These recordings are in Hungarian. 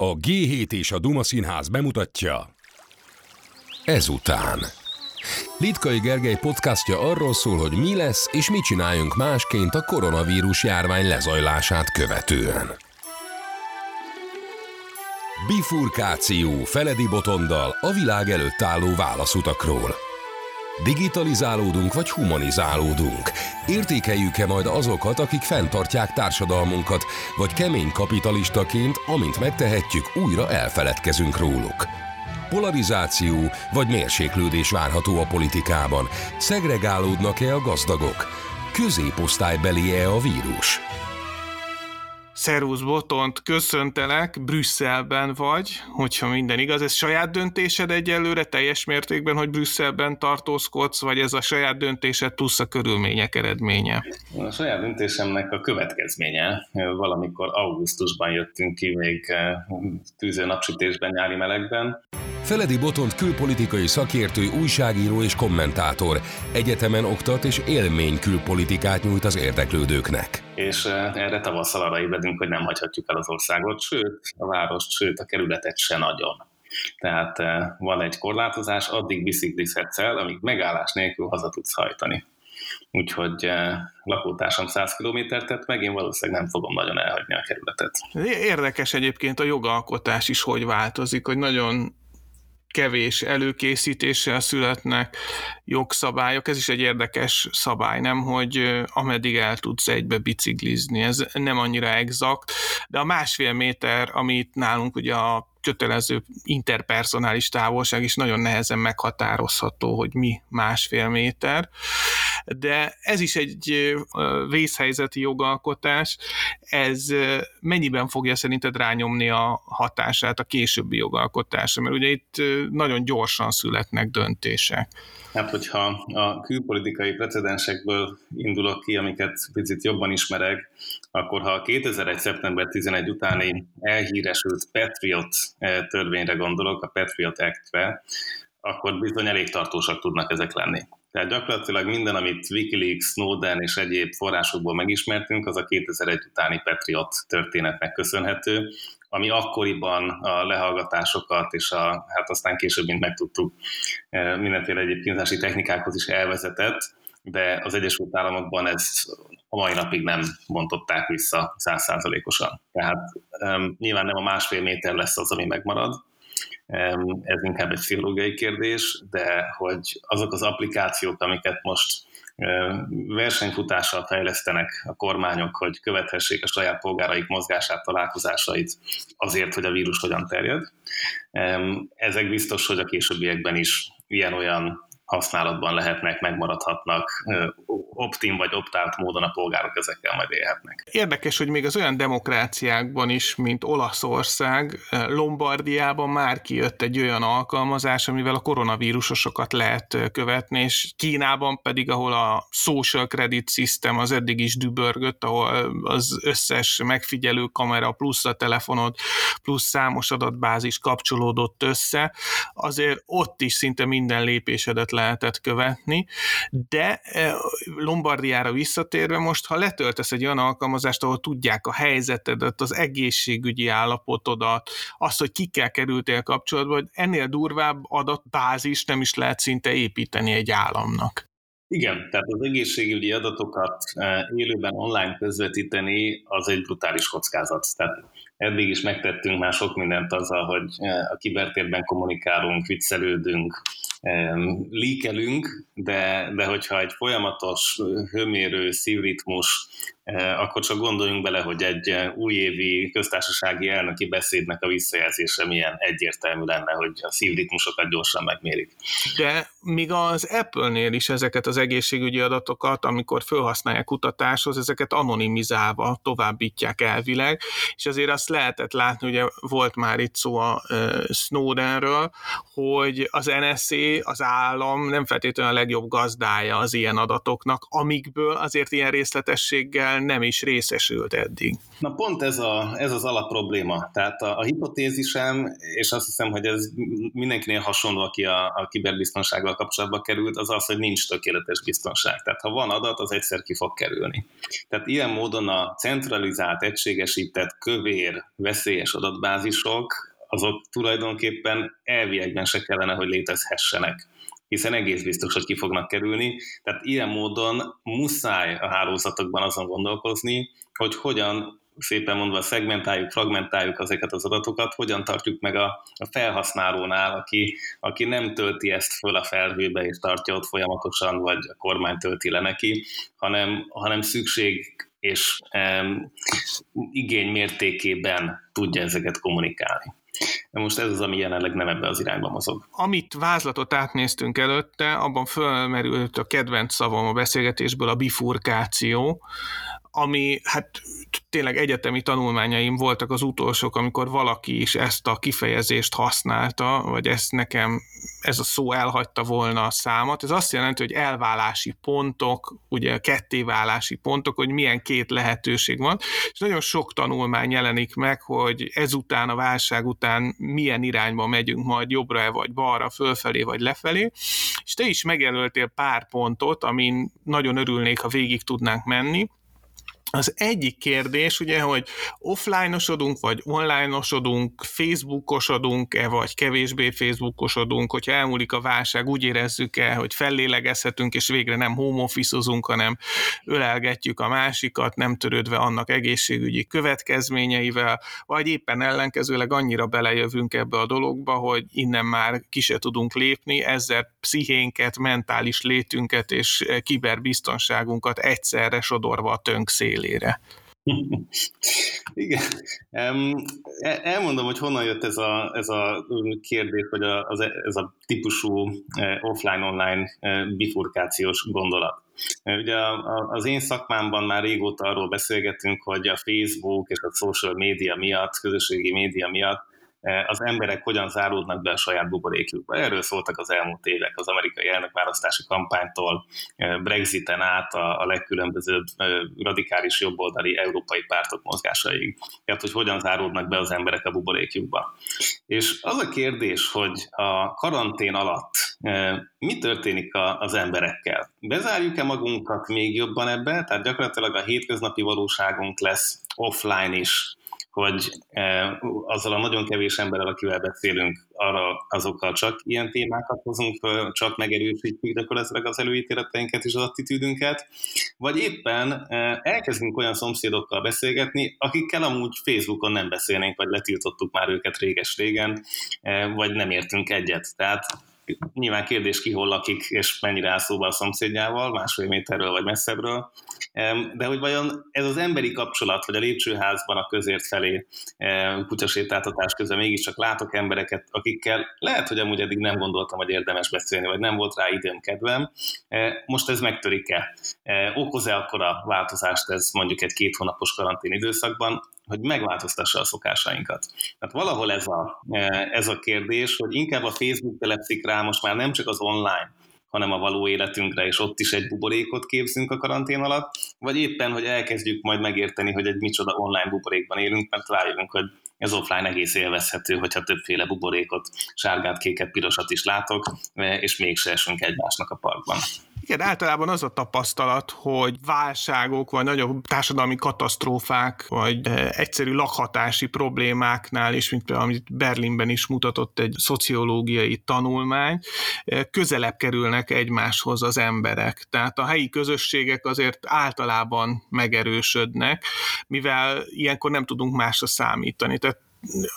A G7 és a Duma Színház bemutatja Ezután. Litkai Gergely podcastja arról szól, hogy mi lesz és mit csináljunk másként a koronavírus járvány lezajlását követően. Bifurkáció Feledi Botondal a világ előtt álló válaszutakról. Digitalizálódunk vagy humanizálódunk? Értékeljük-e majd azokat, akik fenntartják társadalmunkat, vagy kemény kapitalistaként, amint megtehetjük, újra elfeledkezünk róluk? Polarizáció vagy mérséklődés várható a politikában? Szegregálódnak-e a gazdagok? Középosztálybeli-e a vírus? Szerusz Botont, köszöntelek, Brüsszelben vagy, hogyha minden igaz. Ez saját döntésed egyelőre teljes mértékben, hogy Brüsszelben tartózkodsz, vagy ez a saját döntésed plusz a körülmények eredménye? A saját döntésemnek a következménye. Valamikor augusztusban jöttünk ki még eh, tűző napsütésben, nyári melegben. Feledi Botont külpolitikai szakértő, újságíró és kommentátor. Egyetemen oktat és élmény külpolitikát nyújt az érdeklődőknek. És erre tavasszal arra ébredünk, hogy nem hagyhatjuk el az országot, sőt, a várost, sőt, a kerületet se nagyon. Tehát van egy korlátozás, addig biciklizhetsz el, amíg megállás nélkül haza tudsz hajtani. Úgyhogy lakótársam 100 kilométert tett meg, én valószínűleg nem fogom nagyon elhagyni a kerületet. Érdekes egyébként a jogalkotás is, hogy változik, hogy nagyon kevés előkészítéssel születnek jogszabályok. Ez is egy érdekes szabály, nem, hogy ameddig el tudsz egybe biciklizni. Ez nem annyira exakt, de a másfél méter, amit nálunk ugye a kötelező interpersonális távolság is nagyon nehezen meghatározható, hogy mi másfél méter. De ez is egy vészhelyzeti jogalkotás. Ez mennyiben fogja szerinted rányomni a hatását a későbbi jogalkotásra? Mert ugye itt nagyon gyorsan születnek döntések. Hát, hogyha a külpolitikai precedensekből indulok ki, amiket picit jobban ismerek, akkor ha a 2001. szeptember 11 utáni elhíresült Patriot eh, törvényre gondolok, a Patriot Act-re, akkor bizony elég tartósak tudnak ezek lenni. Tehát gyakorlatilag minden, amit Wikileaks, Snowden és egyéb forrásokból megismertünk, az a 2001 utáni Patriot történetnek köszönhető, ami akkoriban a lehallgatásokat és a, hát aztán később, mint megtudtuk, eh, mindenféle egyéb kínzási technikákhoz is elvezetett, de az Egyesült Államokban ezt a mai napig nem bontották vissza százszázalékosan. Tehát um, nyilván nem a másfél méter lesz az, ami megmarad, ez inkább egy pszichológiai kérdés, de hogy azok az applikációk, amiket most versenyfutással fejlesztenek a kormányok, hogy követhessék a saját polgáraik mozgását, találkozásait azért, hogy a vírus hogyan terjed. Ezek biztos, hogy a későbbiekben is ilyen-olyan használatban lehetnek, megmaradhatnak, opt-in vagy opt-out módon a polgárok ezekkel majd élhetnek. Érdekes, hogy még az olyan demokráciákban is, mint Olaszország, Lombardiában már kijött egy olyan alkalmazás, amivel a koronavírusosokat lehet követni, és Kínában pedig, ahol a social credit system az eddig is dübörgött, ahol az összes megfigyelő kamera plusz a telefonod plusz számos adatbázis kapcsolódott össze, azért ott is szinte minden lépésedet lehetett követni, de Lombardiára visszatérve most, ha letöltesz egy olyan alkalmazást, ahol tudják a helyzetedet, az egészségügyi állapotodat, azt, hogy kikkel kerültél kapcsolatba, hogy ennél durvább adatbázis nem is lehet szinte építeni egy államnak. Igen, tehát az egészségügyi adatokat eh, élőben online közvetíteni az egy brutális kockázat. Tehát eddig is megtettünk már sok mindent azzal, hogy eh, a kibertérben kommunikálunk, viccelődünk, líkelünk, de, de hogyha egy folyamatos hőmérő, szívritmus, akkor csak gondoljunk bele, hogy egy eh, újévi köztársasági elnöki beszédnek a visszajelzése milyen egyértelmű lenne, hogy a szívritmusokat gyorsan megmérik. De míg az Apple-nél is ezeket az egészségügyi adatokat, amikor felhasználják kutatáshoz, ezeket anonimizálva továbbítják elvileg, és azért azt lehetett látni, ugye volt már itt szó a eh, Snowdenről, hogy az NSA az állam nem feltétlenül a legjobb gazdája az ilyen adatoknak, amikből azért ilyen részletességgel amivel nem is részesült eddig. Na pont ez, a, ez az alapprobléma. Tehát a, a hipotézisem, és azt hiszem, hogy ez mindenkinél hasonló, aki a, a kiberbiztonsággal kapcsolatba került, az az, hogy nincs tökéletes biztonság. Tehát ha van adat, az egyszer ki fog kerülni. Tehát ilyen módon a centralizált, egységesített, kövér, veszélyes adatbázisok, azok tulajdonképpen elviekben se kellene, hogy létezhessenek hiszen egész biztos, hogy ki fognak kerülni. Tehát ilyen módon muszáj a hálózatokban azon gondolkozni, hogy hogyan szépen mondva szegmentáljuk, fragmentáljuk ezeket az adatokat, hogyan tartjuk meg a, a felhasználónál, aki, aki nem tölti ezt föl a felhőbe és tartja ott folyamatosan, vagy a kormány tölti le neki, hanem, hanem szükség és um, igény mértékében tudja ezeket kommunikálni. De most ez az, ami jelenleg nem ebbe az irányba mozog. Amit vázlatot átnéztünk előtte, abban fölmerült a kedvenc szavam a beszélgetésből a bifurkáció, ami hát tényleg egyetemi tanulmányaim voltak az utolsók, amikor valaki is ezt a kifejezést használta, vagy ezt nekem, ez a szó elhagyta volna a számot. Ez azt jelenti, hogy elválási pontok, ugye kettéválási pontok, hogy milyen két lehetőség van, és nagyon sok tanulmány jelenik meg, hogy ezután, a válság után milyen irányba megyünk majd jobbra vagy balra, fölfelé vagy lefelé, és te is megjelöltél pár pontot, amin nagyon örülnék, ha végig tudnánk menni. Az egyik kérdés, ugye, hogy offline-osodunk, vagy online-osodunk, Facebookosodunk-e, vagy kevésbé Facebookosodunk, hogyha elmúlik a válság, úgy érezzük-e, hogy fellélegezhetünk, és végre nem home office hanem ölelgetjük a másikat, nem törődve annak egészségügyi következményeivel, vagy éppen ellenkezőleg annyira belejövünk ebbe a dologba, hogy innen már ki se tudunk lépni, ezzel pszichénket, mentális létünket és kiberbiztonságunkat egyszerre sodorva a tönk szél élére. Igen. Elmondom, hogy honnan jött ez a, ez a kérdés, vagy a, az, ez a típusú e, offline-online e, bifurkációs gondolat. Ugye az én szakmámban már régóta arról beszélgetünk, hogy a Facebook és a social média miatt, közösségi média miatt E, az emberek hogyan záródnak be a saját buborékjukba. Erről szóltak az elmúlt évek az amerikai elnökválasztási kampánytól, e, Brexiten át a, a legkülönbözőbb e, radikális jobboldali európai pártok mozgásaig. Tehát, hogy hogyan záródnak be az emberek a buborékjukba. És az a kérdés, hogy a karantén alatt mi történik az emberekkel? Bezárjuk-e magunkat még jobban ebbe? Tehát gyakorlatilag a hétköznapi valóságunk lesz offline is, hogy e, azzal a nagyon kevés emberrel, akivel beszélünk, arra azokkal csak ilyen témákat hozunk föl, csak megerősítjük gyakorlatilag az előítéleteinket és az attitűdünket, vagy éppen e, elkezdünk olyan szomszédokkal beszélgetni, akikkel amúgy Facebookon nem beszélnénk, vagy letiltottuk már őket réges-régen, e, vagy nem értünk egyet. Tehát nyilván kérdés ki hol lakik, és mennyire áll szóba a szomszédjával, másfél méterről vagy messzebbről, de hogy vajon ez az emberi kapcsolat, hogy a lépcsőházban a közért felé kutyasétáltatás közben mégiscsak látok embereket, akikkel lehet, hogy amúgy eddig nem gondoltam, hogy érdemes beszélni, vagy nem volt rá időm, kedvem. Most ez megtörik-e? Okoz-e akkor a változást ez mondjuk egy két hónapos karantén időszakban? Hogy megváltoztassa a szokásainkat. Tehát valahol ez a, ez a kérdés, hogy inkább a Facebook telepszik rá most már nem csak az online, hanem a való életünkre, és ott is egy buborékot képzünk a karantén alatt, vagy éppen, hogy elkezdjük majd megérteni, hogy egy micsoda online buborékban élünk, mert rájövünk, hogy ez offline egész élvezhető, hogyha többféle buborékot, sárgát, kéket, pirosat is látok, és mégse esünk egymásnak a parkban. Igen, általában az a tapasztalat, hogy válságok, vagy nagyobb társadalmi katasztrófák, vagy egyszerű lakhatási problémáknál is, mint például amit Berlinben is mutatott egy szociológiai tanulmány, közelebb kerülnek egymáshoz az emberek. Tehát a helyi közösségek azért általában megerősödnek, mivel ilyenkor nem tudunk másra számítani. Tehát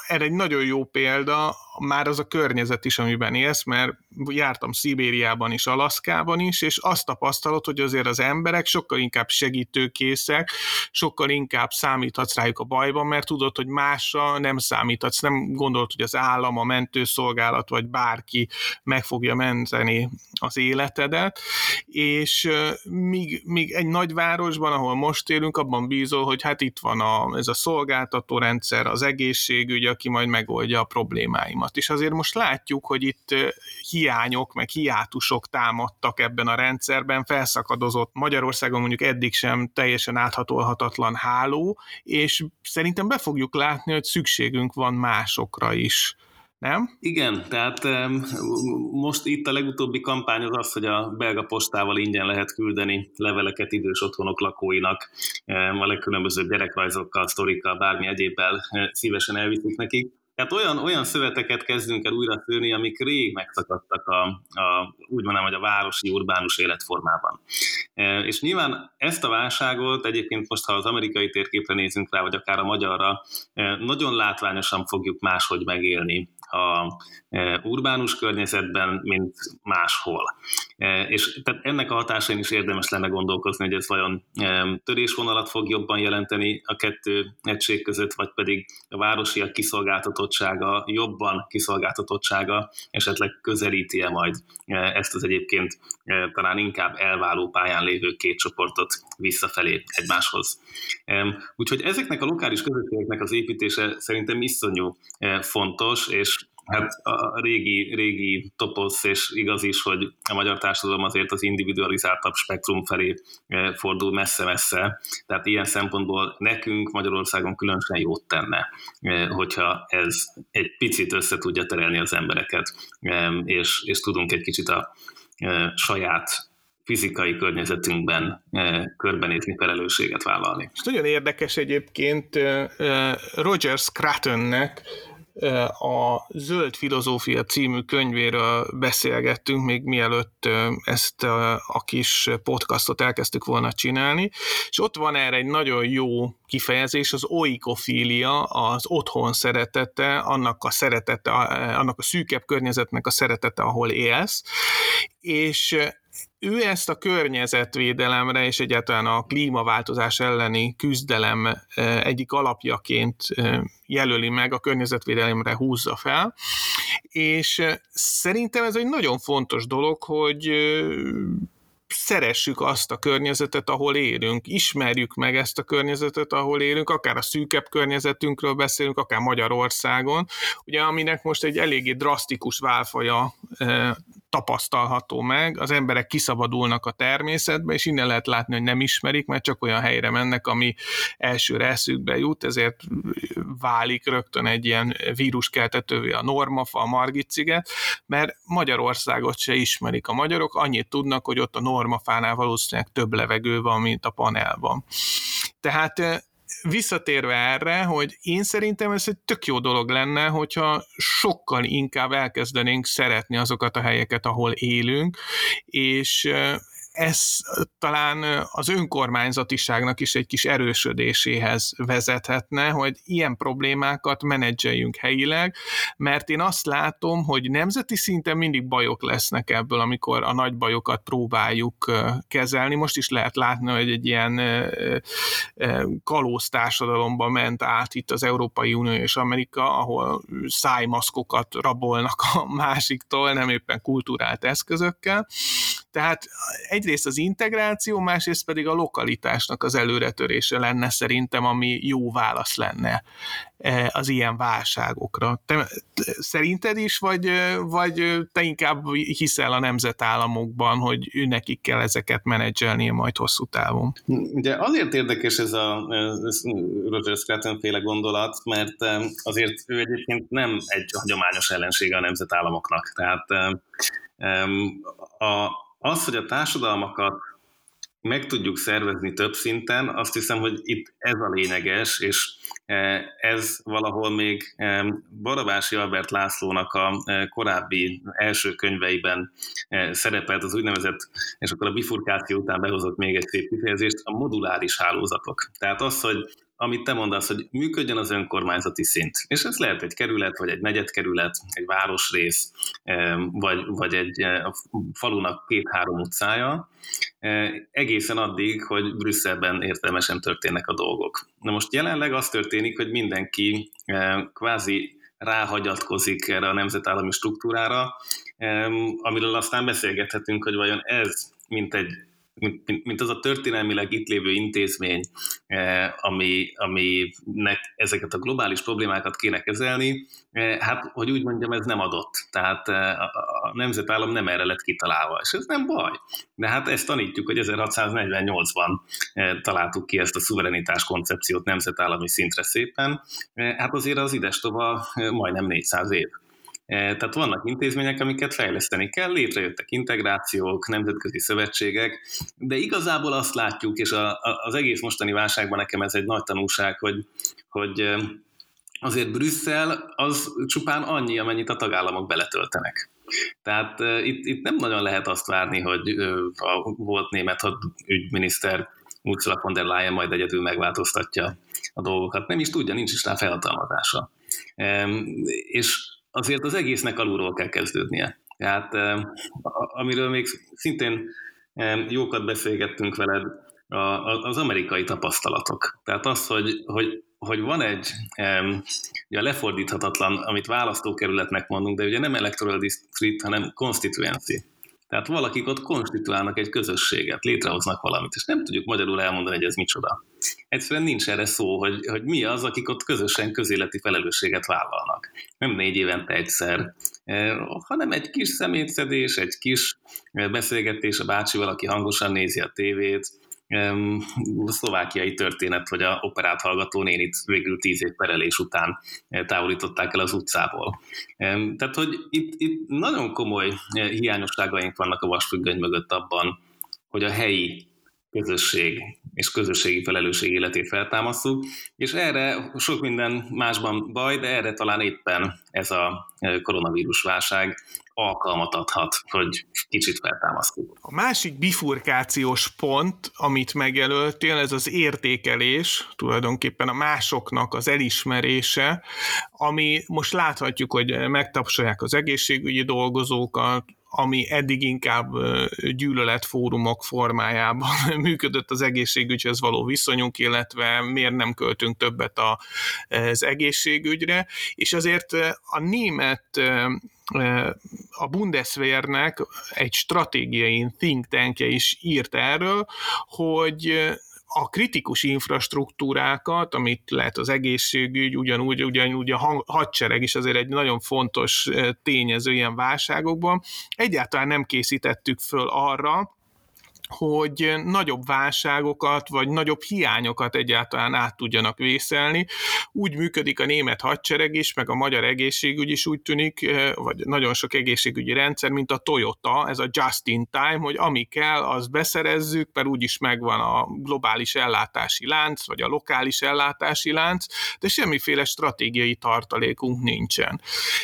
erre egy nagyon jó példa, már az a környezet is, amiben élsz, mert jártam Szibériában is, Alaszkában is, és azt tapasztalod, hogy azért az emberek sokkal inkább segítőkészek, sokkal inkább számíthatsz rájuk a bajban, mert tudod, hogy másra nem számíthatsz, nem gondolod, hogy az állam, a mentőszolgálat, vagy bárki meg fogja menteni az életedet, és míg, míg egy nagyvárosban, ahol most élünk, abban bízol, hogy hát itt van a, ez a szolgáltató rendszer, az egészségügy, aki majd megoldja a problémáimat alatt. És azért most látjuk, hogy itt hiányok, meg hiátusok támadtak ebben a rendszerben, felszakadozott Magyarországon mondjuk eddig sem teljesen áthatolhatatlan háló, és szerintem be fogjuk látni, hogy szükségünk van másokra is nem? Igen, tehát most itt a legutóbbi kampány az az, hogy a belga postával ingyen lehet küldeni leveleket idős otthonok lakóinak, a legkülönbözőbb gyerekrajzokkal, sztorikkal, bármi egyébbel szívesen elviszik nekik. Tehát olyan, olyan szöveteket kezdünk el újra szőni, amik rég megszakadtak a, a, úgy mondom, hogy a városi urbánus életformában. E, és nyilván ezt a válságot egyébként most, ha az amerikai térképre nézünk rá, vagy akár a magyarra, e, nagyon látványosan fogjuk máshogy megélni a e, urbánus környezetben, mint máshol. E, és tehát ennek a hatásain is érdemes lenne gondolkozni, hogy ez vajon e, törésvonalat fog jobban jelenteni a kettő egység között, vagy pedig a városiak kiszolgáltatottsága, jobban kiszolgáltatottsága esetleg közelíti-e majd ezt az egyébként talán inkább elváló pályán lévő két csoportot visszafelé egymáshoz. Úgyhogy ezeknek a lokális közösségeknek az építése szerintem iszonyú fontos, és Hát a régi, régi toposz, és igaz is, hogy a magyar társadalom azért az individualizáltabb spektrum felé fordul messze-messze. Tehát ilyen szempontból nekünk Magyarországon különösen jót tenne, hogyha ez egy picit össze tudja terelni az embereket, és, és tudunk egy kicsit a saját fizikai környezetünkben körbenézni, felelősséget vállalni. És nagyon érdekes egyébként Roger Scrutonnek a Zöld Filozófia című könyvéről beszélgettünk, még mielőtt ezt a kis podcastot elkezdtük volna csinálni, és ott van erre egy nagyon jó kifejezés, az oikofília, az otthon szeretete, annak a szeretete, annak a szűkebb környezetnek a szeretete, ahol élsz, és ő ezt a környezetvédelemre és egyáltalán a klímaváltozás elleni küzdelem egyik alapjaként jelöli meg, a környezetvédelemre húzza fel, és szerintem ez egy nagyon fontos dolog, hogy szeressük azt a környezetet, ahol élünk, ismerjük meg ezt a környezetet, ahol élünk, akár a szűkebb környezetünkről beszélünk, akár Magyarországon, ugye aminek most egy eléggé drasztikus válfaja tapasztalható meg, az emberek kiszabadulnak a természetbe, és innen lehet látni, hogy nem ismerik, mert csak olyan helyre mennek, ami elsőre eszükbe jut, ezért válik rögtön egy ilyen víruskeltetővé a normafa, a Margit sziget, mert Magyarországot se ismerik a magyarok, annyit tudnak, hogy ott a normafánál valószínűleg több levegő van, mint a panelban. Tehát visszatérve erre, hogy én szerintem ez egy tök jó dolog lenne, hogyha sokkal inkább elkezdenénk szeretni azokat a helyeket, ahol élünk, és ez talán az önkormányzatiságnak is egy kis erősödéséhez vezethetne, hogy ilyen problémákat menedzseljünk helyileg, mert én azt látom, hogy nemzeti szinten mindig bajok lesznek ebből, amikor a nagy bajokat próbáljuk kezelni. Most is lehet látni, hogy egy ilyen kalóz társadalomba ment át itt az Európai Unió és Amerika, ahol szájmaszkokat rabolnak a másiktól, nem éppen kulturált eszközökkel. Tehát egyrészt az integráció, másrészt pedig a lokalitásnak az előretörése lenne szerintem, ami jó válasz lenne e, az ilyen válságokra. Te, szerinted is, vagy, vagy te inkább hiszel a nemzetállamokban, hogy ő nekik kell ezeket menedzselni majd hosszú távon? Ugye azért érdekes ez a Roger Scruton féle gondolat, mert azért ő egyébként nem egy hagyományos ellensége a nemzetállamoknak. Tehát a, az, hogy a társadalmakat meg tudjuk szervezni több szinten, azt hiszem, hogy itt ez a lényeges, és e, ez valahol még e, Barabási Albert Lászlónak a e, korábbi első könyveiben szerepelt az úgynevezett, és akkor a bifurkáció után behozott még egy szép kifejezést, a moduláris hálózatok. Tehát az, hogy amit te mondasz, hogy működjön az önkormányzati szint. És ez lehet egy kerület, vagy egy negyedkerület, egy városrész, vagy, vagy egy falunak két-három utcája, egészen addig, hogy Brüsszelben értelmesen történnek a dolgok. Na most jelenleg az történik, hogy mindenki kvázi ráhagyatkozik erre a nemzetállami struktúrára, amiről aztán beszélgethetünk, hogy vajon ez, mint egy mint, az a történelmileg itt lévő intézmény, ami, aminek ezeket a globális problémákat kéne kezelni, hát, hogy úgy mondjam, ez nem adott. Tehát a nemzetállam nem erre lett kitalálva, és ez nem baj. De hát ezt tanítjuk, hogy 1648-ban találtuk ki ezt a szuverenitás koncepciót nemzetállami szintre szépen, hát azért az idestova majdnem 400 év. E, tehát vannak intézmények, amiket fejleszteni kell, létrejöttek integrációk, nemzetközi szövetségek, de igazából azt látjuk, és a, a, az egész mostani válságban nekem ez egy nagy tanulság, hogy, hogy azért Brüsszel az csupán annyi, amennyit a tagállamok beletöltenek. Tehát uh, itt, itt nem nagyon lehet azt várni, hogy a volt német ügyminiszter Ursula von der Leyen majd egyedül megváltoztatja a dolgokat. Nem is tudja, nincs is rá felhatalmazása. És azért az egésznek alulról kell kezdődnie. Tehát amiről még szintén jókat beszélgettünk veled, az amerikai tapasztalatok. Tehát az, hogy, hogy, hogy van egy ugye lefordíthatatlan, amit választókerületnek mondunk, de ugye nem electoral district, hanem constituency. Tehát valakik ott konstituálnak egy közösséget, létrehoznak valamit, és nem tudjuk magyarul elmondani, hogy ez micsoda. Egyszerűen nincs erre szó, hogy, hogy mi az, akik ott közösen közéleti felelősséget vállalnak. Nem négy évente egyszer, eh, hanem egy kis szemétszedés, egy kis eh, beszélgetés a bácsival, aki hangosan nézi a tévét, a szlovákiai történet, hogy a operát hallgató nénit végül tíz év perelés után eh, távolították el az utcából. Tehát, hogy itt, itt nagyon komoly eh, hiányosságaink vannak a vasfüggöny mögött abban, hogy a helyi közösség és közösségi felelősség életét feltámasztjuk, és erre sok minden másban baj, de erre talán éppen ez a eh, koronavírus válság alkalmat adhat, hogy kicsit feltámasztjuk. A másik bifurkációs pont, amit megjelöltél, ez az értékelés, tulajdonképpen a másoknak az elismerése, ami most láthatjuk, hogy megtapsolják az egészségügyi dolgozókat, ami eddig inkább gyűlöletfórumok formájában működött az egészségügyhez való viszonyunk, illetve miért nem költünk többet az egészségügyre, és azért a német a Bundeswehrnek egy stratégiai think tankje is írt erről, hogy a kritikus infrastruktúrákat, amit lehet az egészségügy, ugyanúgy, ugyanúgy a hadsereg is azért egy nagyon fontos tényező ilyen válságokban, egyáltalán nem készítettük föl arra, hogy nagyobb válságokat, vagy nagyobb hiányokat egyáltalán át tudjanak vészelni. Úgy működik a német hadsereg is, meg a magyar egészségügy is úgy tűnik, vagy nagyon sok egészségügyi rendszer, mint a Toyota, ez a just in time, hogy ami kell, azt beszerezzük, mert úgyis megvan a globális ellátási lánc, vagy a lokális ellátási lánc, de semmiféle stratégiai tartalékunk nincsen.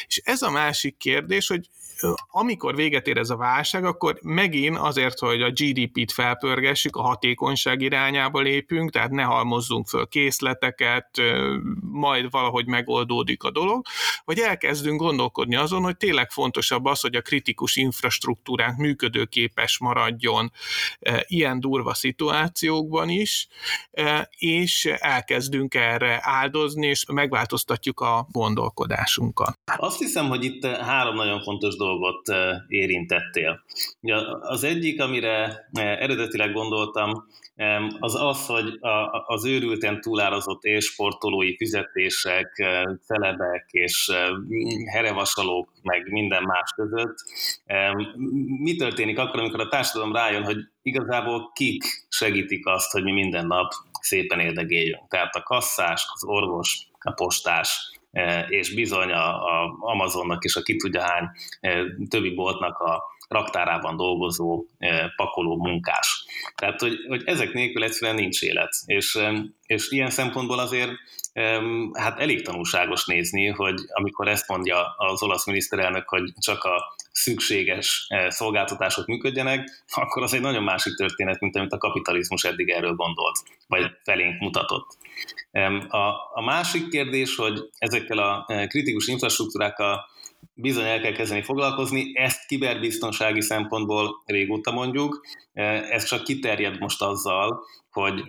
És ez a másik kérdés, hogy amikor véget ér ez a válság, akkor megint azért, hogy a GDP-t felpörgessük, a hatékonyság irányába lépünk, tehát ne halmozzunk föl készleteket, majd valahogy megoldódik a dolog, vagy elkezdünk gondolkodni azon, hogy tényleg fontosabb az, hogy a kritikus infrastruktúránk működőképes maradjon ilyen durva szituációkban is, és elkezdünk erre áldozni, és megváltoztatjuk a gondolkodásunkat. Azt hiszem, hogy itt három nagyon fontos dolog dolgot érintettél. Az egyik, amire eredetileg gondoltam, az az, hogy az őrülten túlárazott élsportolói fizetések, celebek és herevasalók, meg minden más között. Mi történik akkor, amikor a társadalom rájön, hogy igazából kik segítik azt, hogy mi minden nap szépen érdegeljünk. Tehát a kasszás, az orvos, a postás, és bizony a, a Amazonnak és a ki tudja hány e, többi boltnak a raktárában dolgozó e, pakoló munkás. Tehát, hogy, hogy ezek nélkül egyszerűen nincs élet. És, és ilyen szempontból azért hát elég tanulságos nézni, hogy amikor ezt mondja az olasz miniszterelnök, hogy csak a szükséges szolgáltatások működjenek, akkor az egy nagyon másik történet, mint amit a kapitalizmus eddig erről gondolt, vagy felénk mutatott. A, a másik kérdés, hogy ezekkel a e, kritikus infrastruktúrákkal bizony el kell kezdeni foglalkozni, ezt kiberbiztonsági szempontból régóta mondjuk, ez csak kiterjed most azzal, hogy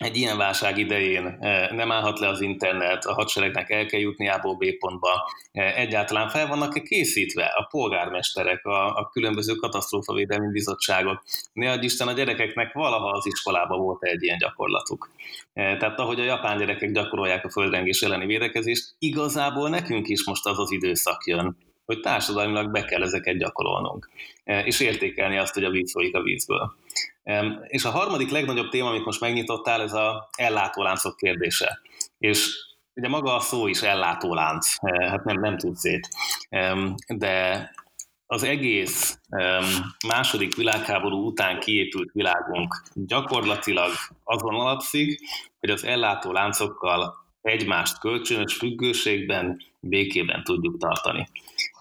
egy ilyen válság idején eh, nem állhat le az internet, a hadseregnek el kell jutni A-ból B pontba, eh, egyáltalán fel vannak-e készítve a polgármesterek, a, a különböző katasztrófavédelmi bizottságok. Ne adj Isten, a gyerekeknek valaha az iskolában volt egy ilyen gyakorlatuk. Eh, tehát ahogy a japán gyerekek gyakorolják a földrengés elleni védekezést, igazából nekünk is most az az időszak jön, hogy társadalmilag be kell ezeket gyakorolnunk, és értékelni azt, hogy a víz folyik a vízből. És a harmadik legnagyobb téma, amit most megnyitottál, ez a ellátóláncok kérdése. És ugye maga a szó is ellátólánc, eh, hát nem, nem tud szét. De az egész második világháború után kiépült világunk gyakorlatilag azon alapszik, hogy az ellátó láncokkal egymást kölcsönös függőségben, békében tudjuk tartani.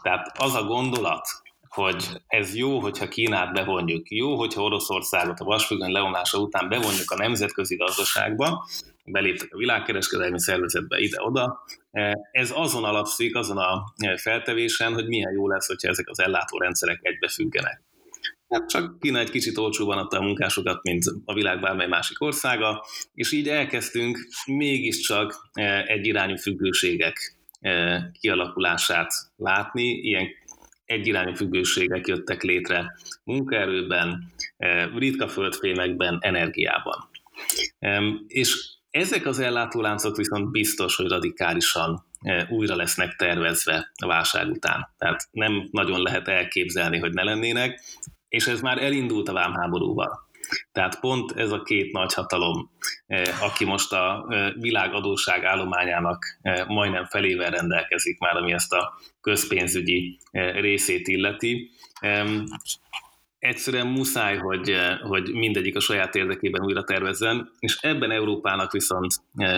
Tehát az a gondolat, hogy ez jó, hogyha Kínát bevonjuk, jó, hogyha Oroszországot a vasfüggöny leomlása után bevonjuk a nemzetközi gazdaságba, beléptek a világkereskedelmi szervezetbe ide-oda. Ez azon alapszik, azon a feltevésen, hogy milyen jó lesz, hogyha ezek az ellátórendszerek egybefüggenek. Hát csak Kína egy kicsit olcsóban adta a munkásokat, mint a világ bármely másik országa, és így elkezdtünk mégiscsak egy irányú függőségek kialakulását látni, ilyen egyirányú függőségek jöttek létre munkaerőben, eh, ritka földfémekben, energiában. És ezek az ellátóláncok viszont biztos, hogy radikálisan eh, újra lesznek tervezve a válság után. Tehát nem nagyon lehet elképzelni, hogy ne lennének, és ez már elindult a vámháborúval. Tehát pont ez a két nagy hatalom, eh, aki most a eh, világ adósság állományának eh, majdnem felével rendelkezik már, ami ezt a közpénzügyi részét illeti, egyszerűen muszáj, hogy, hogy mindegyik a saját érdekében újra tervezzen, és ebben Európának viszont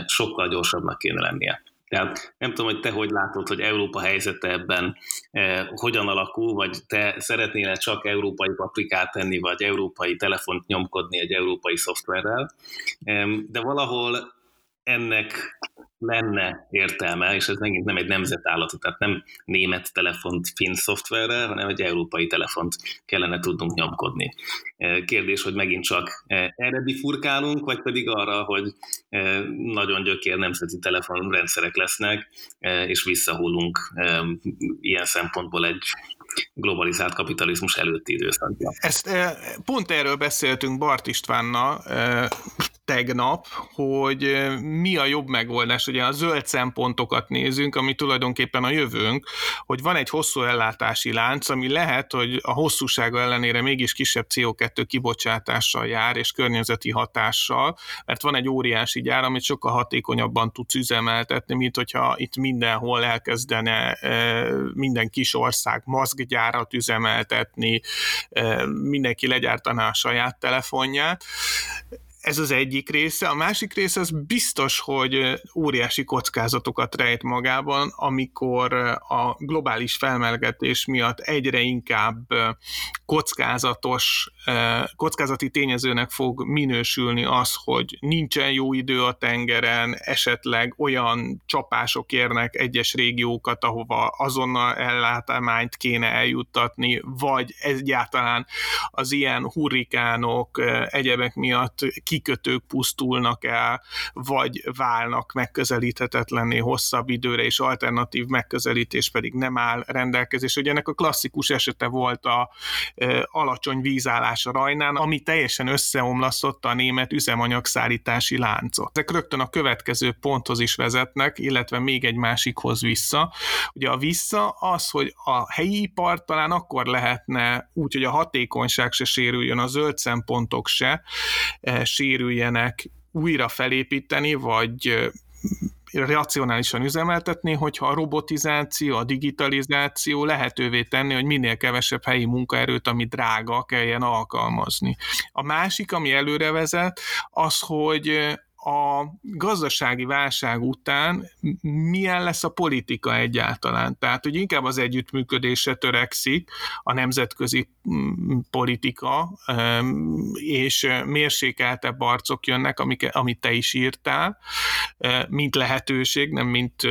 sokkal gyorsabbnak kéne lennie. Tehát nem tudom, hogy te hogy látod, hogy Európa helyzete ebben eh, hogyan alakul, vagy te szeretnél csak európai paprikát tenni, vagy európai telefont nyomkodni egy európai szoftverrel, eh, de valahol ennek lenne értelme, és ez megint nem egy nemzetállat, tehát nem német telefont finn szoftverrel, hanem egy európai telefont kellene tudnunk nyomkodni. E, kérdés, hogy megint csak e, erre bifurkálunk, vagy pedig arra, hogy e, nagyon gyökér nemzeti telefonrendszerek lesznek, és visszahullunk ilyen szempontból egy globalizált kapitalizmus előtti időszakban. Ezt pont erről beszéltünk Bart Istvánnal tegnap, hogy mi a jobb megoldás. Ugye a zöld szempontokat nézünk, ami tulajdonképpen a jövőnk, hogy van egy hosszú ellátási lánc, ami lehet, hogy a hosszúsága ellenére mégis kisebb CO2 kibocsátással jár, és környezeti hatással, mert van egy óriási gyár, amit sokkal hatékonyabban tudsz üzemeltetni, mint hogyha itt mindenhol elkezdene minden kis ország maszkgyárat üzemeltetni, mindenki legyártaná a saját telefonját ez az egyik része. A másik része az biztos, hogy óriási kockázatokat rejt magában, amikor a globális felmelegedés miatt egyre inkább kockázatos, kockázati tényezőnek fog minősülni az, hogy nincsen jó idő a tengeren, esetleg olyan csapások érnek egyes régiókat, ahova azonnal ellátámányt kéne eljuttatni, vagy egyáltalán az ilyen hurrikánok, egyebek miatt ki kikötők pusztulnak el, vagy válnak megközelíthetetlenné hosszabb időre, és alternatív megközelítés pedig nem áll rendelkezés. Ugye ennek a klasszikus esete volt a e, alacsony vízállás a Rajnán, ami teljesen összeomlasztotta a német üzemanyagszállítási láncot. Ezek rögtön a következő ponthoz is vezetnek, illetve még egy másikhoz vissza. Ugye a vissza az, hogy a helyi ipar talán akkor lehetne úgy, hogy a hatékonyság se sérüljön, a zöld szempontok se, e, sérüljenek, újra felépíteni, vagy racionálisan üzemeltetni, hogyha a robotizáció, a digitalizáció lehetővé tenni, hogy minél kevesebb helyi munkaerőt, ami drága, kelljen alkalmazni. A másik, ami előre vezet, az, hogy a gazdasági válság után milyen lesz a politika egyáltalán. Tehát, hogy inkább az együttműködésre törekszik a nemzetközi mm, politika, és mérsékeltebb arcok jönnek, amik, amit te is írtál, mint lehetőség, nem mint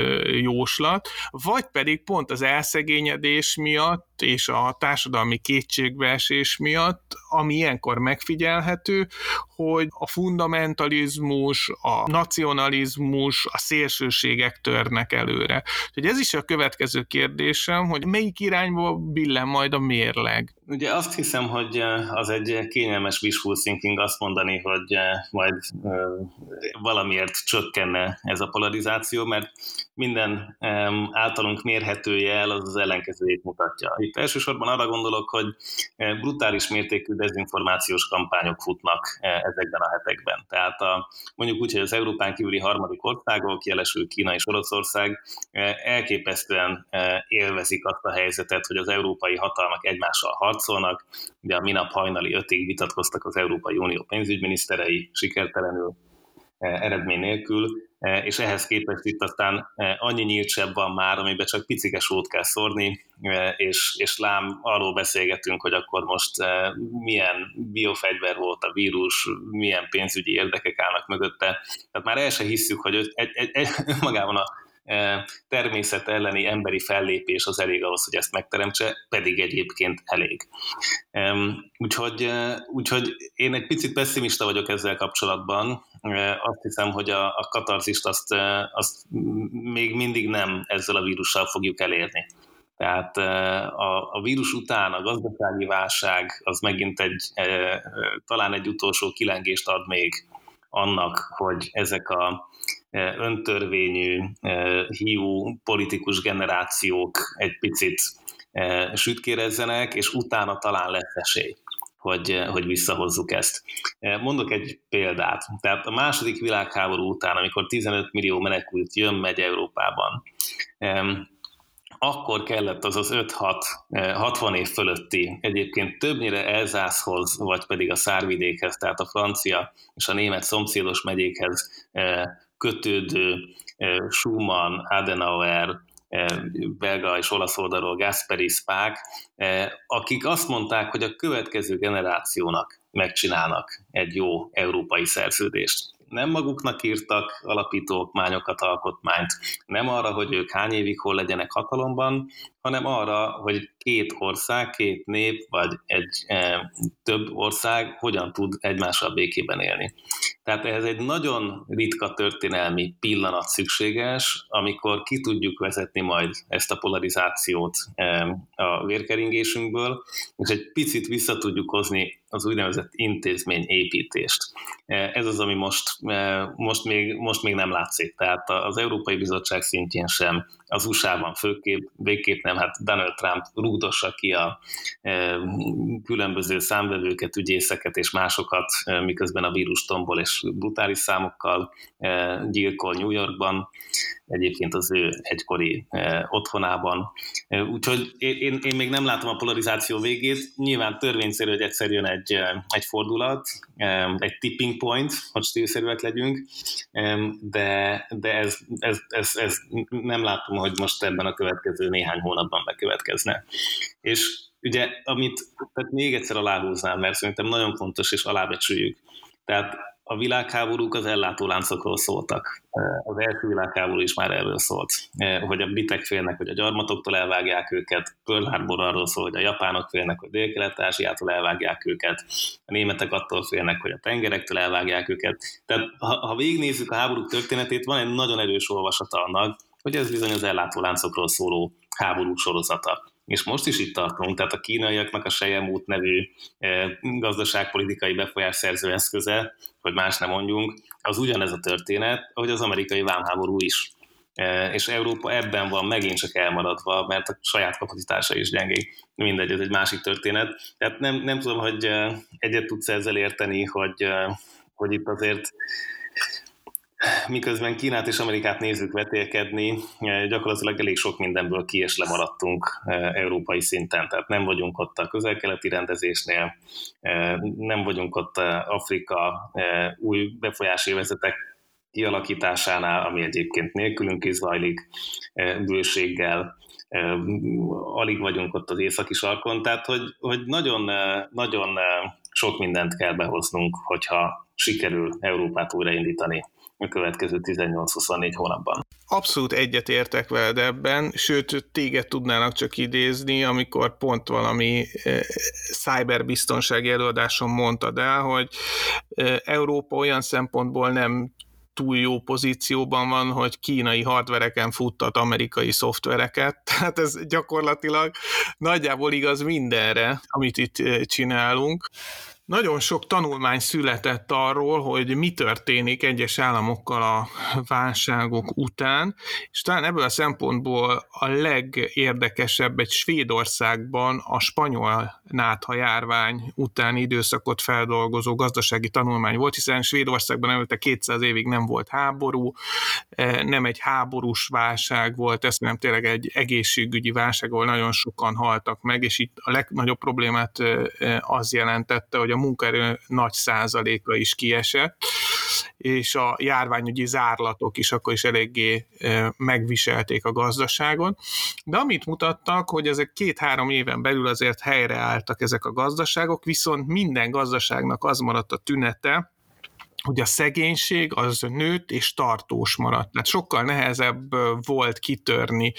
jóslat, vagy pedig pont az elszegényedés miatt és a társadalmi kétségbeesés miatt, ami ilyenkor megfigyelhető, hogy a fundamentalizmus, a nacionalizmus, a szélsőségek törnek előre. Úgyhogy ez is a következő kérdésem, hogy melyik irányba billen majd a mérleg? Ugye azt hiszem, hogy az egy kényelmes wishful thinking azt mondani, hogy majd valamiért csökkenne ez a polarizáció, mert minden általunk mérhető jel az az ellenkezőjét mutatja. Itt elsősorban arra gondolok, hogy brutális mértékű dezinformációs kampányok futnak ezekben a hetekben. Tehát a, mondjuk úgy, hogy az Európán kívüli harmadik országok, jelesül Kína és Oroszország elképesztően élvezik azt a helyzetet, hogy az európai hatalmak egymással harcolnak. Ugye a minap hajnali ötig vitatkoztak az Európai Unió pénzügyminiszterei sikertelenül, eredmény nélkül, és ehhez képest itt aztán annyi nyíltsebb van már, amiben csak picike sót kell szórni, és, és lám arról beszélgetünk, hogy akkor most milyen biofegyver volt a vírus, milyen pénzügyi érdekek állnak mögötte. Tehát már el se hisszük, hogy egy, egy, egy, magában a természet elleni emberi fellépés az elég ahhoz, hogy ezt megteremtse, pedig egyébként elég. Úgyhogy, úgyhogy én egy picit pessimista vagyok ezzel kapcsolatban. Azt hiszem, hogy a, a katarzist azt, azt még mindig nem ezzel a vírussal fogjuk elérni. Tehát a, a vírus után a gazdasági válság az megint egy, talán egy utolsó kilengést ad még annak, hogy ezek a öntörvényű, hiú politikus generációk egy picit sütkérezzenek, és utána talán lesz esély hogy, hogy visszahozzuk ezt. Mondok egy példát. Tehát a második világháború után, amikor 15 millió menekült jön, megy Európában, akkor kellett az az 5-6, 60 év fölötti, egyébként többnyire Elzászhoz, vagy pedig a Szárvidékhez, tehát a francia és a német szomszédos megyékhez kötődő Schumann, Adenauer, belga és olasz oldalról Gasperi Spák, akik azt mondták, hogy a következő generációnak megcsinálnak egy jó európai szerződést. Nem maguknak írtak alapító okmányokat, alkotmányt, nem arra, hogy ők hány évig hol legyenek hatalomban, hanem arra, hogy két ország, két nép, vagy egy e, több ország hogyan tud egymással békében élni. Tehát ehhez egy nagyon ritka történelmi pillanat szükséges, amikor ki tudjuk vezetni majd ezt a polarizációt e, a vérkeringésünkből, és egy picit vissza tudjuk hozni az úgynevezett intézményépítést. E, ez az, ami most, e, most, még, most még nem látszik. Tehát az Európai Bizottság szintjén sem, az USA-ban főképp, végképp nem, hát Donald Trump rúgdossa ki a e, különböző számvevőket, ügyészeket és másokat, miközben a vírus tombol és brutális számokkal gyilkol New Yorkban egyébként az ő egykori otthonában. Úgyhogy én, én még nem látom a polarizáció végét. Nyilván törvényszerű, hogy egyszer jön egy, egy fordulat, egy tipping point, hogy stílszerűek legyünk, de, de ez, ez, ez, ez nem látom, hogy most ebben a következő néhány hónapban bekövetkezne. És ugye, amit tehát még egyszer aláhúznám, mert szerintem nagyon fontos, és alábecsüljük. Tehát a világháborúk az ellátóláncokról szóltak. Az első világháború is már erről szólt, hogy a britek félnek, hogy a gyarmatoktól elvágják őket, Pearl Harbor arról szól, hogy a japánok félnek, hogy dél-kelet-ázsiától elvágják őket, a németek attól félnek, hogy a tengerektől elvágják őket. Tehát ha, ha végignézzük a háborúk történetét, van egy nagyon erős olvasata annak, hogy ez bizony az ellátóláncokról szóló háború sorozata és most is itt tartunk, tehát a kínaiaknak a Sejemút nevű e, gazdaságpolitikai befolyásszerző eszköze, hogy más nem mondjunk, az ugyanez a történet, ahogy az amerikai vámháború is. E, és Európa ebben van megint csak elmaradva, mert a saját kapacitása is gyengék. Mindegy, ez egy másik történet. Tehát nem, nem tudom, hogy e, egyet tudsz ezzel érteni, hogy, hogy itt azért miközben Kínát és Amerikát nézzük vetélkedni, eh, gyakorlatilag elég sok mindenből ki és lemaradtunk eh, európai szinten. Tehát nem vagyunk ott a közel-keleti rendezésnél, eh, nem vagyunk ott Afrika új befolyási vezetek kialakításánál, ami egyébként nélkülünk is zajlik bőséggel, alig vagyunk ott az északi sarkon, tehát hogy, hogy nagyon, nagyon sok mindent kell behoznunk, hogyha sikerül Európát újraindítani a következő 18-24 hónapban. Abszolút egyetértek veled ebben, sőt, téged tudnának csak idézni, amikor pont valami e, cyberbiztonsági előadáson mondtad el, hogy e, Európa olyan szempontból nem túl jó pozícióban van, hogy kínai hardvereken futtat amerikai szoftvereket, tehát ez gyakorlatilag nagyjából igaz mindenre, amit itt e, csinálunk. Nagyon sok tanulmány született arról, hogy mi történik egyes államokkal a válságok után, és talán ebből a szempontból a legérdekesebb egy Svédországban a spanyol nátha járvány utáni időszakot feldolgozó gazdasági tanulmány volt, hiszen Svédországban előtte 200 évig nem volt háború, eh, nem egy háborús válság volt, ez nem tényleg egy egészségügyi válság, ahol nagyon sokan haltak meg, és itt a legnagyobb problémát eh, eh, az jelentette, hogy a munkaerő nagy százaléka is kiesett, és a járványügyi zárlatok is akkor is eléggé megviselték a gazdaságon. De amit mutattak, hogy ezek két-három éven belül azért helyreálltak ezek a gazdaságok, viszont minden gazdaságnak az maradt a tünete, hogy a szegénység az nőtt és tartós maradt. Tehát sokkal nehezebb volt kitörni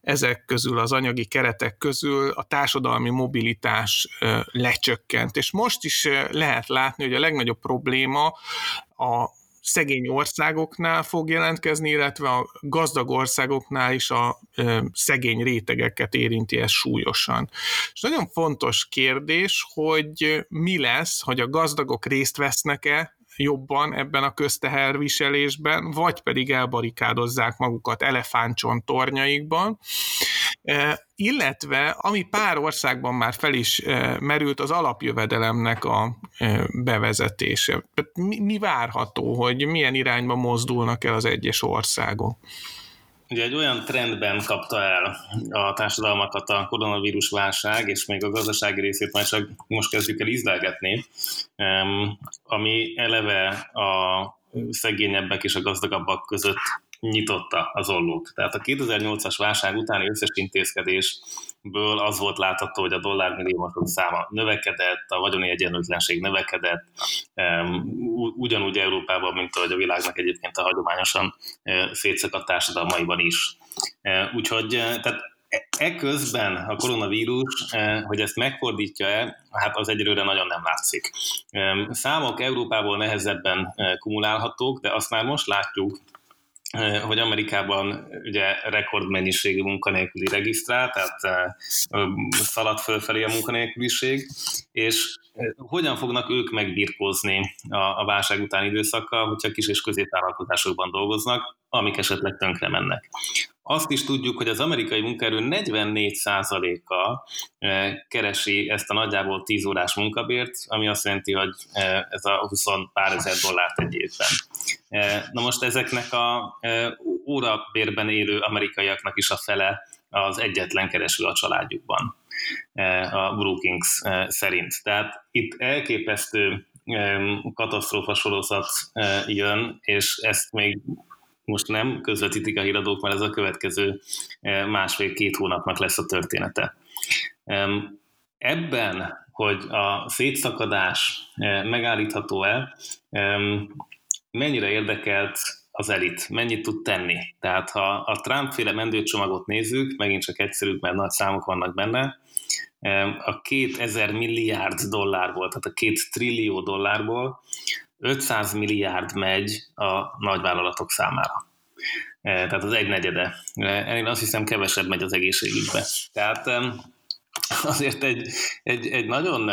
ezek közül, az anyagi keretek közül, a társadalmi mobilitás lecsökkent. És most is lehet látni, hogy a legnagyobb probléma a szegény országoknál fog jelentkezni, illetve a gazdag országoknál is a szegény rétegeket érinti ez súlyosan. És nagyon fontos kérdés, hogy mi lesz, hogy a gazdagok részt vesznek-e jobban ebben a közteherviselésben, vagy pedig elbarikádozzák magukat elefántcsont tornyaikban, e, illetve ami pár országban már fel is e, merült, az alapjövedelemnek a e, bevezetése. Mi, mi várható, hogy milyen irányba mozdulnak el az egyes országok? Ugye egy olyan trendben kapta el a társadalmakat a koronavírus válság, és még a gazdasági részét már csak most kezdjük el ízlelgetni, ami eleve a szegényebbek és a gazdagabbak között nyitotta az ollót. Tehát a 2008-as válság utáni összes intézkedésből az volt látható, hogy a dollármilliómosok száma növekedett, a vagyoni egyenlőtlenség növekedett, ugyanúgy Európában, mint ahogy a világnak egyébként a hagyományosan szétszakadt társadalmaiban is. Úgyhogy tehát Ekközben a koronavírus, hogy ezt megfordítja-e, hát az egyelőre nagyon nem látszik. Számok Európából nehezebben kumulálhatók, de azt már most látjuk, hogy Amerikában ugye rekordmennyiségű munkanélküli regisztrál, tehát szalad fölfelé a munkanélküliség, és hogyan fognak ők megbirkózni a válság utáni időszakkal, hogyha kis és középvállalkozásokban dolgoznak, amik esetleg tönkre mennek. Azt is tudjuk, hogy az amerikai munkaerő 44%-a keresi ezt a nagyjából 10 órás munkabért, ami azt jelenti, hogy ez a 20 pár ezer dollárt egy évben. Na most ezeknek a órabérben élő amerikaiaknak is a fele az egyetlen kereső a családjukban a Brookings szerint. Tehát itt elképesztő katasztrófa sorozat jön, és ezt még most nem közvetítik a híradók, mert ez a következő másfél-két hónapnak lesz a története. Ebben, hogy a szétszakadás megállítható-e, mennyire érdekelt az elit, mennyit tud tenni. Tehát ha a Trump-féle mendőcsomagot nézzük, megint csak egyszerűbb, mert nagy számok vannak benne, a 2000 milliárd dollárból, tehát a két trillió dollárból 500 milliárd megy a nagyvállalatok számára. Tehát az egy negyede. Én azt hiszem kevesebb megy az egészségügybe. Tehát azért egy, egy, egy nagyon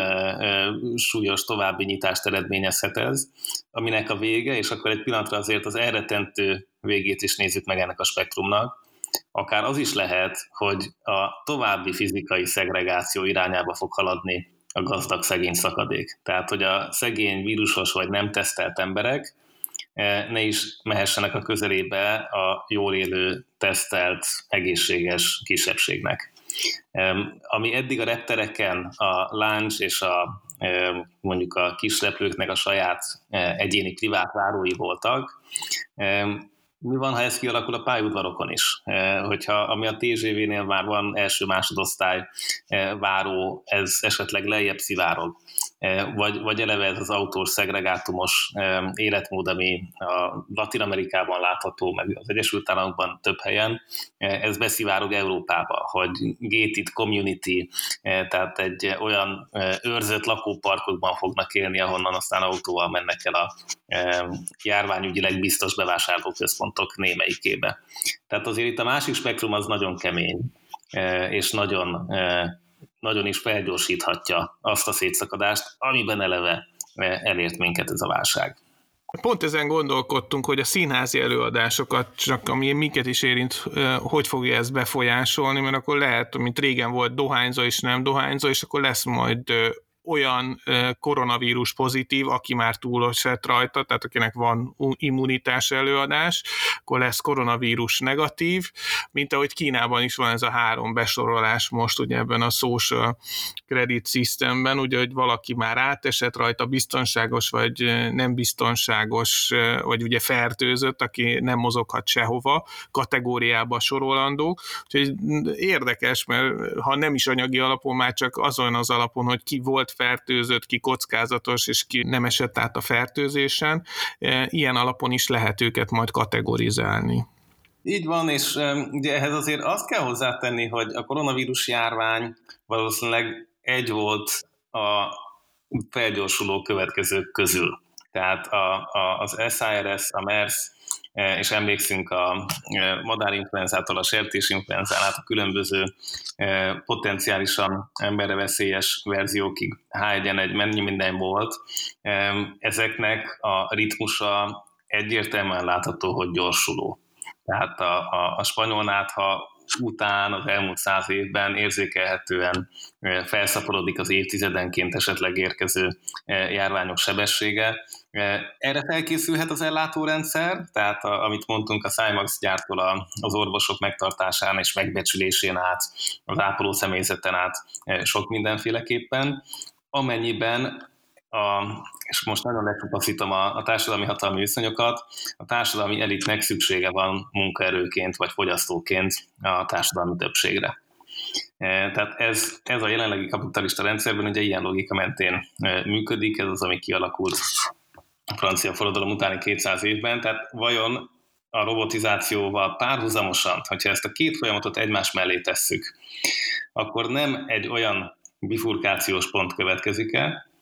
súlyos további nyitást eredményezhet ez, aminek a vége, és akkor egy pillanatra azért az elretentő végét is nézzük meg ennek a spektrumnak, akár az is lehet, hogy a további fizikai szegregáció irányába fog haladni a gazdag-szegény szakadék. Tehát, hogy a szegény, vírusos vagy nem tesztelt emberek ne is mehessenek a közelébe a jól élő, tesztelt, egészséges kisebbségnek. Ami eddig a reptereken a láncs és a mondjuk a kisleplőknek a saját egyéni privát várói voltak, Mi van, ha ez kialakul a pályaudvarokon is? Hogyha ami a TGV-nél már van első-másodosztály váró, ez esetleg lejjebb szivárog, vagy, vagy eleve ez az autós szegregátumos életmód, ami a Latin Amerikában látható, meg az Egyesült Államokban több helyen, ez beszivárog Európába, hogy gated community, tehát egy olyan őrzött lakóparkokban fognak élni, ahonnan aztán autóval mennek el a járványügyileg biztos bevásárlóközpontok némelyikébe. Tehát azért itt a másik spektrum az nagyon kemény, és nagyon nagyon is felgyorsíthatja azt a szétszakadást, amiben eleve elért minket ez a válság. Pont ezen gondolkodtunk, hogy a színházi előadásokat, csak ami minket is érint, hogy fogja ez befolyásolni, mert akkor lehet, mint régen volt dohányzó és nem dohányzó, és akkor lesz majd olyan koronavírus pozitív, aki már túlosett rajta, tehát akinek van immunitás előadás, akkor lesz koronavírus negatív, mint ahogy Kínában is van ez a három besorolás most ugye ebben a social credit systemben, ugye, hogy valaki már átesett rajta, biztonságos vagy nem biztonságos, vagy ugye fertőzött, aki nem mozoghat sehova, kategóriába sorolandó. Úgyhogy érdekes, mert ha nem is anyagi alapon, már csak azon az alapon, hogy ki volt fertőzött, ki kockázatos, és ki nem esett át a fertőzésen. E, ilyen alapon is lehet őket majd kategorizálni. Így van, és ugye ehhez azért azt kell hozzátenni, hogy a koronavírus járvány valószínűleg egy volt a felgyorsuló következők közül. Tehát a, a, az SIRS, a MERS, E, és emlékszünk a e, madárinfluenzától a sertésinfluenzán át a különböző e, potenciálisan emberre veszélyes verziókig H1N1 mennyi minden volt. Ezeknek a ritmusa egyértelműen látható, hogy gyorsuló. Tehát a, a, a spanyol nátha után az elmúlt száz évben érzékelhetően felszaporodik az évtizedenként esetleg érkező járványok sebessége. Erre felkészülhet az ellátórendszer, tehát a, amit mondtunk a Cymax gyártól az orvosok megtartásán és megbecsülésén át, az ápoló személyzeten át sok mindenféleképpen. Amennyiben a, és most nagyon lecsupaszítom a, a társadalmi hatalmi viszonyokat, a társadalmi elitnek szüksége van munkaerőként vagy fogyasztóként a társadalmi többségre. E, tehát ez, ez a jelenlegi kapitalista rendszerben ugye ilyen logika mentén e, működik, ez az, ami kialakult a francia forradalom utáni 200 évben, tehát vajon a robotizációval párhuzamosan, hogyha ezt a két folyamatot egymás mellé tesszük, akkor nem egy olyan bifurkációs pont következik el,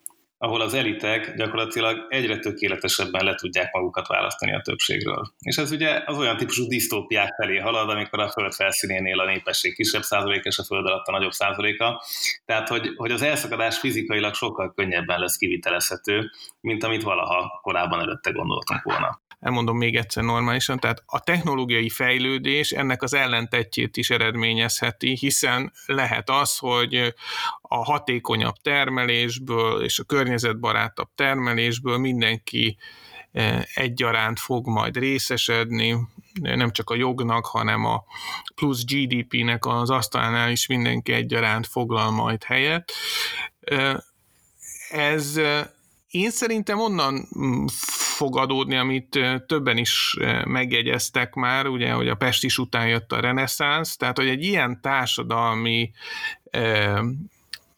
ahol az elitek gyakorlatilag egyre tökéletesebben le tudják magukat választani a többségről. És ez ugye az olyan típusú disztópiák felé halad, amikor a föld felszínénél a népesség kisebb százaléka, és a föld alatt a nagyobb százaléka. Tehát, hogy, hogy az elszakadás fizikailag sokkal könnyebben lesz kivitelezhető, mint amit valaha korábban előtte gondoltunk volna elmondom még egyszer normálisan, tehát a technológiai fejlődés ennek az ellentetjét is eredményezheti, hiszen lehet az, hogy a hatékonyabb termelésből és a környezetbarátabb termelésből mindenki e, egyaránt fog majd részesedni, nem csak a jognak, hanem a plusz GDP-nek az asztalánál is mindenki egyaránt foglal majd helyet. E, ez én szerintem onnan mm, fog adódni, amit többen is megjegyeztek már, ugye, hogy a Pestis után jött a reneszánsz, tehát hogy egy ilyen társadalmi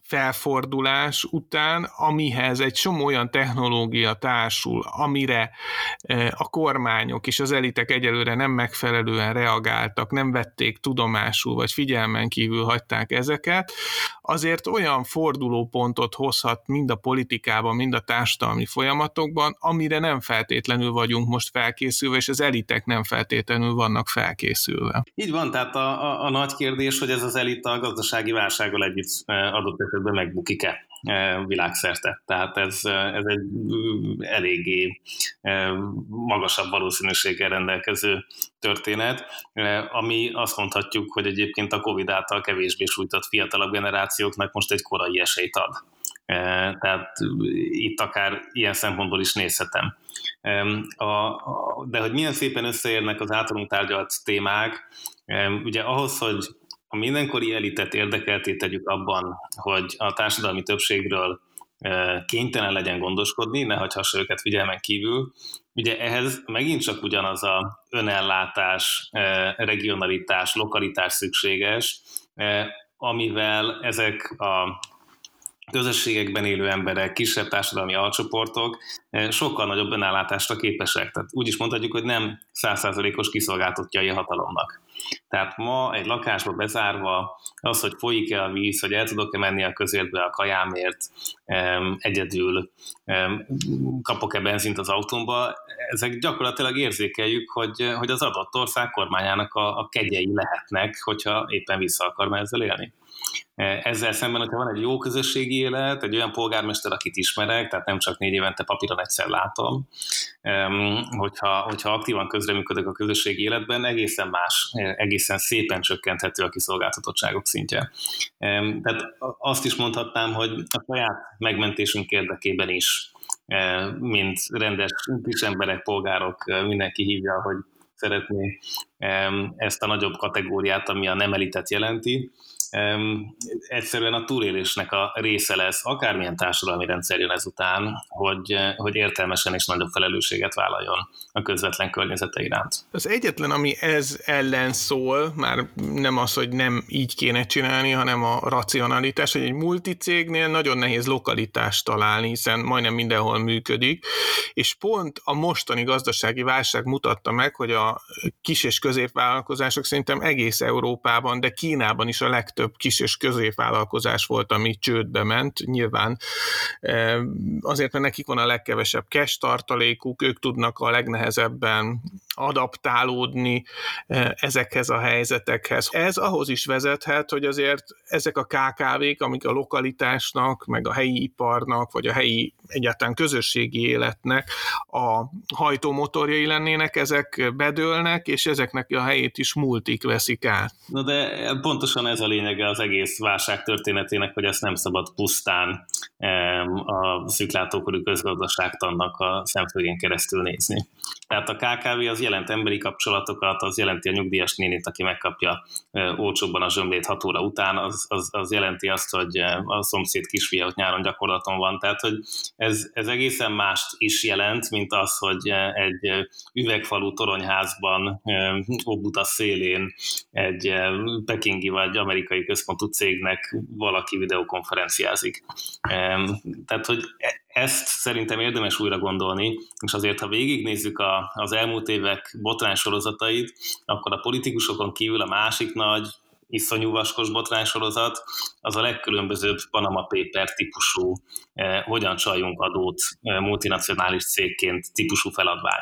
felfordulás után, amihez egy csomó olyan technológia társul, amire e, a kormányok és az elitek egyelőre nem megfelelően reagáltak, nem vették tudomásul, vagy figyelmen kívül hagyták ezeket, azért olyan fordulópontot hozhat mind a politikában, mind a társadalmi folyamatokban, amire nem feltétlenül vagyunk most felkészülve, és az elitek nem feltétlenül vannak felkészülve. Így van, tehát a, a, a nagy kérdés, hogy ez az elita a gazdasági válsággal együtt e, adott megbukik-e e, világszerte. Tehát ez, ez egy eléggé e, magasabb valószínűséggel rendelkező történet, e, ami azt mondhatjuk, hogy egyébként a Covid által kevésbé sújtott fiatalabb generációknak most egy korai esélyt ad. Tehát itt akár ilyen szempontból is nézhetem. de hogy milyen szépen összeérnek az általunk tárgyalt témák, ugye ahhoz, hogy a mindenkori elitet érdekelté tegyük abban, hogy a társadalmi többségről kénytelen legyen gondoskodni, ne hagyhassa őket figyelmen kívül. Ugye ehhez megint csak ugyanaz a önellátás, regionalitás, lokalitás szükséges, amivel ezek a közösségekben élő emberek, kisebb társadalmi alcsoportok sokkal nagyobb önállátásra képesek. Tehát úgy is mondhatjuk, hogy nem százszázalékos kiszolgáltottjai a hatalomnak. Tehát ma egy lakásba bezárva az, hogy folyik-e a víz, hogy el tudok-e menni a közértbe a kajámért egyedül, kapok-e benzint az autómba, ezek gyakorlatilag érzékeljük, hogy, hogy az adott ország kormányának a, a kegyei lehetnek, hogyha éppen vissza akar ezzel élni. Ezzel szemben, hogyha van egy jó közösségi élet, egy olyan polgármester, akit ismerek, tehát nem csak négy évente papíron egyszer látom, hogyha, hogyha aktívan közreműködök a közösségi életben, egészen más, egészen szépen csökkenthető a kiszolgáltatottságok szintje. Tehát azt is mondhatnám, hogy a saját megmentésünk érdekében is, mint rendes kis emberek, polgárok, mindenki hívja, hogy szeretné ezt a nagyobb kategóriát, ami a nem elitet jelenti, egyszerűen a túlélésnek a része lesz, akármilyen társadalmi rendszer jön ezután, hogy, hogy értelmesen és nagyobb felelősséget vállaljon a közvetlen környezete iránt. Az egyetlen, ami ez ellen szól, már nem az, hogy nem így kéne csinálni, hanem a racionalitás, hogy egy multicégnél nagyon nehéz lokalitást találni, hiszen majdnem mindenhol működik, és pont a mostani gazdasági válság mutatta meg, hogy a kis és középvállalkozások szerintem egész Európában, de Kínában is a legtöbb legtöbb kis és középvállalkozás volt, ami csődbe ment, nyilván azért, mert nekik van a legkevesebb cash tartalékuk, ők tudnak a legnehezebben adaptálódni ezekhez a helyzetekhez. Ez ahhoz is vezethet, hogy azért ezek a KKV-k, amik a lokalitásnak, meg a helyi iparnak, vagy a helyi egyáltalán közösségi életnek a hajtómotorjai lennének, ezek bedőlnek, és ezeknek a helyét is multik veszik át. Na de pontosan ez a lényege az egész válság történetének, hogy ezt nem szabad pusztán a szűklátókorú közgazdaságtannak a szemszögén keresztül nézni. Tehát a KKV az jelent emberi kapcsolatokat, az jelenti a nyugdíjas nénit, aki megkapja olcsóbban a zsömlét hat óra után, az, az, az jelenti azt, hogy a szomszéd kisfia ott nyáron gyakorlaton van. Tehát, hogy ez, ez egészen mást is jelent, mint az, hogy egy üvegfalú toronyházban, Óbuda szélén egy pekingi vagy amerikai központú cégnek valaki videokonferenciázik. Tehát, hogy e, ezt szerintem érdemes újra gondolni, és azért, ha végignézzük a, az elmúlt évek botrány sorozatait, akkor a politikusokon kívül a másik nagy, iszonyú vaskos botránysorozat, az a legkülönbözőbb Panama Paper típusú, eh, hogyan csaljunk adót eh, multinacionális cégként típusú feladvány.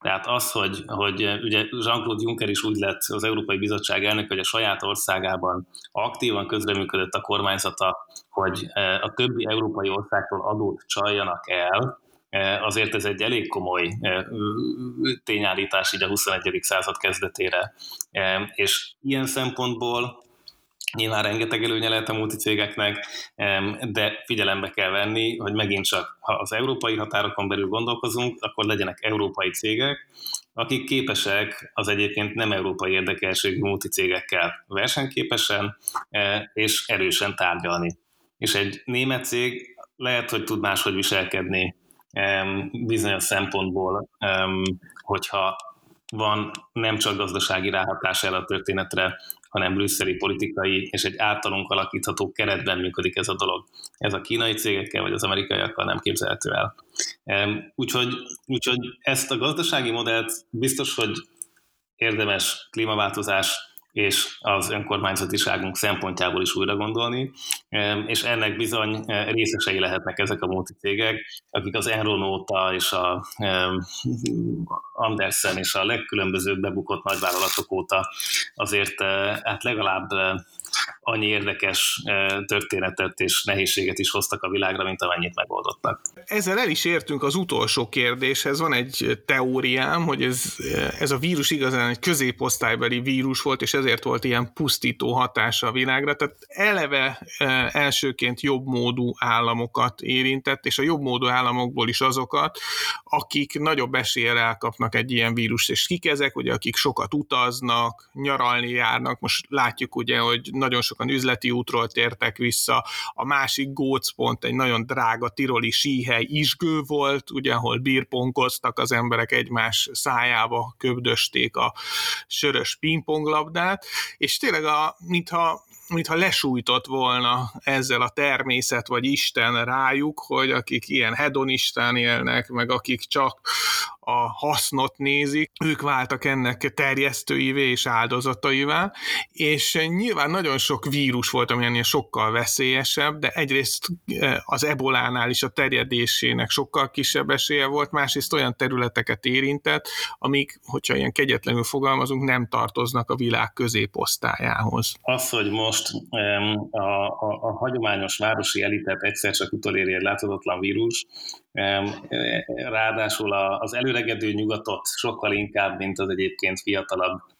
Tehát az, hogy, hogy ugye Jean-Claude Juncker is úgy lett az Európai Bizottság elnök, hogy a saját országában aktívan közreműködött a kormányzata, hogy e, a többi európai országtól adót csaljanak el, e, azért ez egy elég komoly tényállítás így a 21. század kezdetére. És ilyen szempontból Nyilván rengeteg előnye lehet a multicégeknek, de figyelembe kell venni, hogy megint csak, ha az európai határokon belül gondolkozunk, akkor legyenek európai cégek, akik képesek az egyébként nem európai érdekelségű multicégekkel versenyképesen e, és erősen tárgyalni. És egy német cég lehet, hogy tud máshogy viselkedni bizonyos szempontból, hogyha van nem csak gazdasági ráhatás el a történetre, hanem brüsszeli politikai és egy általunk alakítható keretben működik ez a dolog. Ez a kínai cégekkel vagy az amerikaiakkal nem képzelhető el. Úgyhogy, úgyhogy ezt a gazdasági modellt biztos, hogy érdemes klímaváltozás és az önkormányzatiságunk szempontjából is újra gondolni, és ennek bizony e, részesei lehetnek ezek a multicégek, akik az Enron óta és a Andersen és a legkülönbözőbb bebukott nagyvállalatok óta azért e, hát legalább e, annyi érdekes történetet és nehézséget is hoztak a világra, mint amennyit megoldottak. Ezzel el is értünk az utolsó kérdéshez. Van egy teóriám, hogy ez, ez a vírus igazán egy középosztálybeli vírus volt, és ez azért volt ilyen pusztító hatása a világra, tehát eleve elsőként jobbmódú államokat érintett, és a jobbmódú államokból is azokat, akik nagyobb eséllyel elkapnak egy ilyen vírust, és kik ezek, ugye, akik sokat utaznak, nyaralni járnak, most látjuk ugye, hogy nagyon sokan üzleti útról tértek vissza, a másik gócpont egy nagyon drága tiroli síhely Isgő volt, ugye, ahol bírponkoztak az emberek egymás szájába, köbdösték a sörös pingponglabdát, és tényleg a, mintha mintha lesújtott volna ezzel a természet vagy Isten rájuk, hogy akik ilyen hedonistán élnek, meg akik csak a hasznot nézik, ők váltak ennek terjesztőivé és áldozataivá, és nyilván nagyon sok vírus volt, ami ennél sokkal veszélyesebb, de egyrészt eh, az ebolánál is a terjedésének sokkal kisebb esélye volt, másrészt olyan területeket érintett, amik, hogyha ilyen kegyetlenül fogalmazunk, nem tartoznak a világ középosztályához. Az, hogy most a, a, a hagyományos városi elitet egyszer csak utoléri egy láthatatlan vírus, ráadásul az előregedő nyugatot sokkal inkább, mint az egyébként fiatalabb eh,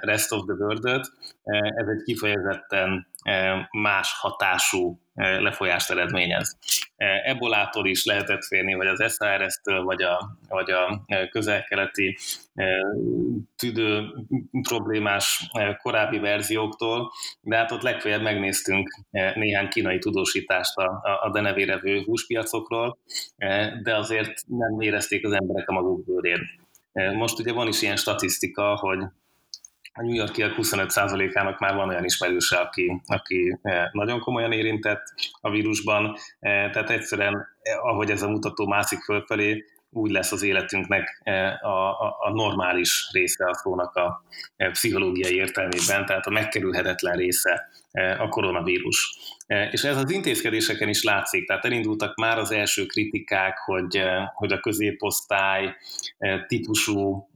rest of the world eh, ez egy kifejezetten más hatású lefolyást eredményez. Ebolától is lehetett férni, vagy az SARS-től, vagy a, vagy a közel-keleti tüdő problémás korábbi verzióktól, de hát ott legfeljebb megnéztünk néhány kínai tudósítást a, a denevérevő húspiacokról, de azért nem érezték az emberek a maguk bőrén. Most ugye van is ilyen statisztika, hogy a New Yorkiak 25%-ának már van olyan ismerőse, aki, aki eh, nagyon komolyan érintett a vírusban, eh, tehát egyszerűen, eh, ahogy ez a mutató mászik fölfelé, úgy lesz az életünknek a, a, a normális része a szónak a pszichológiai értelmében, tehát a megkerülhetetlen része a koronavírus. És ez az intézkedéseken is látszik, tehát elindultak már az első kritikák, hogy, hogy a középosztály típusú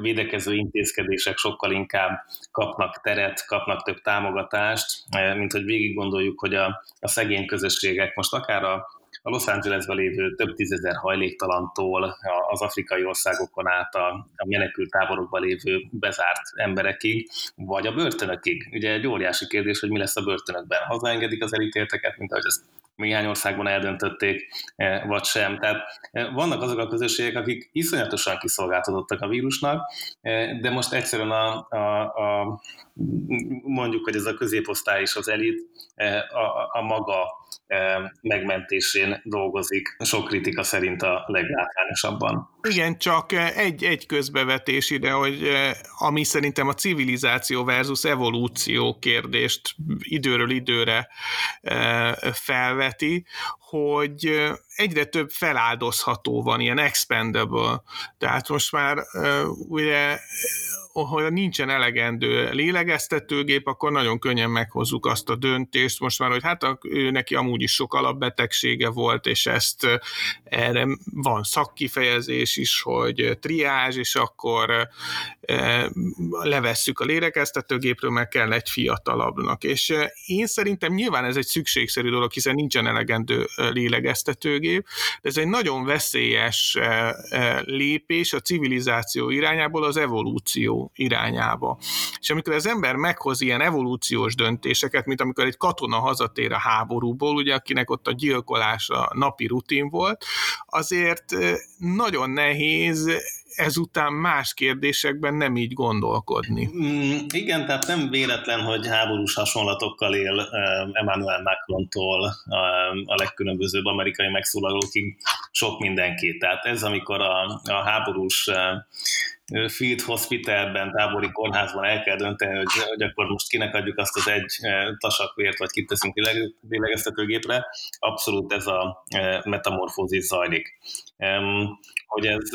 védekező intézkedések sokkal inkább kapnak teret, kapnak több támogatást, mint hogy végig gondoljuk, hogy a, a szegény közösségek most akár a a Los Angelesben lévő több tízezer hajléktalantól az afrikai országokon át a, a menekült táborokban lévő bezárt emberekig, vagy a börtönökig. Ugye egy óriási kérdés, hogy mi lesz a börtönökben. Hazaengedik az elítélteket, mint ahogy ezt néhány országban eldöntötték, e, vagy sem. Tehát e, vannak azok a közösségek, akik iszonyatosan kiszolgáltatottak a vírusnak, e, de most egyszerűen a, a, a mondjuk, hogy ez a középosztály és az elit a, a maga megmentésén dolgozik, sok kritika szerint a leglátványosabban. Igen, csak egy, egy közbevetés ide, hogy ami szerintem a civilizáció versus evolúció kérdést időről időre felveti, hogy egyre több feláldozható van, ilyen expendable. Tehát most már ugye hogy nincsen elegendő lélegeztetőgép, akkor nagyon könnyen meghozzuk azt a döntést most már, hogy hát ő neki amúgy is sok alapbetegsége volt, és ezt erre van szakkifejezés is, hogy triázs, és akkor levesszük a lélegeztetőgépről, meg kell egy fiatalabbnak. És én szerintem nyilván ez egy szükségszerű dolog, hiszen nincsen elegendő lélegeztetőgép, de ez egy nagyon veszélyes lépés a civilizáció irányából az evolúció irányába. És amikor az ember meghoz ilyen evolúciós döntéseket, mint amikor egy katona hazatér a háborúból, ugye akinek ott a gyilkolás a napi rutin volt, azért nagyon nehéz ezután más kérdésekben nem így gondolkodni. Mm, igen, tehát nem véletlen, hogy háborús hasonlatokkal él Emmanuel Macron-tól a legkülönbözőbb amerikai megszólalókig sok mindenki. Tehát ez, amikor a, a háborús Field Hospitalben, tábori kórházban el kell dönteni, hogy, hogy akkor most kinek adjuk azt az egy tasakvért, vagy kit teszünk lélegeztetőgépre, abszolút ez a metamorfózis zajlik. Hogy ez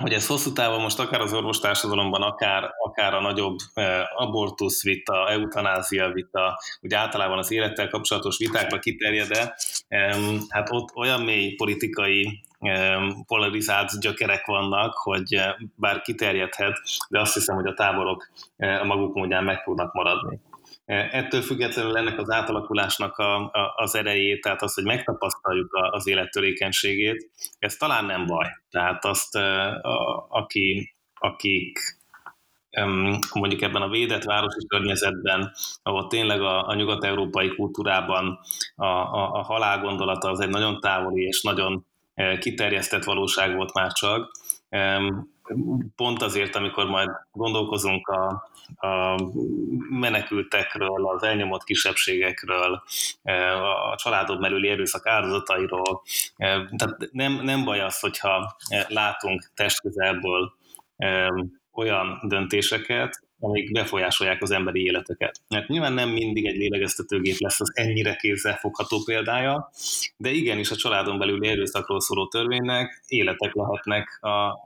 hogy ez hosszú távon most akár az orvostársadalomban, akár, akár a nagyobb abortusz vita, eutanázia vita, úgy általában az élettel kapcsolatos vitákba kiterjed hát ott olyan mély politikai polarizált gyökerek vannak, hogy eh, bár kiterjedhet, de azt hiszem, hogy a táborok eh, a maguk módján meg fognak maradni. Eh, ettől függetlenül ennek az átalakulásnak a, a, az erejét, tehát az, hogy megtapasztaljuk a, az élettörékenységét, ez talán nem baj. Tehát azt, a, aki, akik mondjuk ebben a védett városi környezetben, ahol tényleg a, a nyugat-európai kultúrában a, a, a halál gondolata az egy nagyon távoli és nagyon kiterjesztett valóság volt már csak. Pont azért, amikor majd gondolkozunk a, a menekültekről, az elnyomott kisebbségekről, a családon belüli erőszak áldozatairól. Tehát nem, nem baj az, hogyha látunk testközelből olyan döntéseket, amik befolyásolják az emberi életeket. Mert nyilván nem mindig egy lélegeztetőgép lesz az ennyire kézzelfogható példája, de igenis a családon belül erőszakról szóló törvénynek életek lehetnek a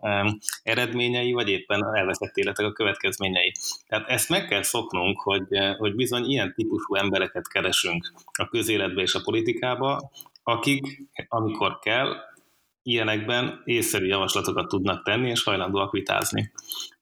eredményei, vagy éppen elveszett életek a következményei. Tehát ezt meg kell szoknunk, hogy, hogy bizony ilyen típusú embereket keresünk a közéletbe és a politikába, akik, amikor kell, ilyenekben észszerű javaslatokat tudnak tenni, és hajlandóak vitázni.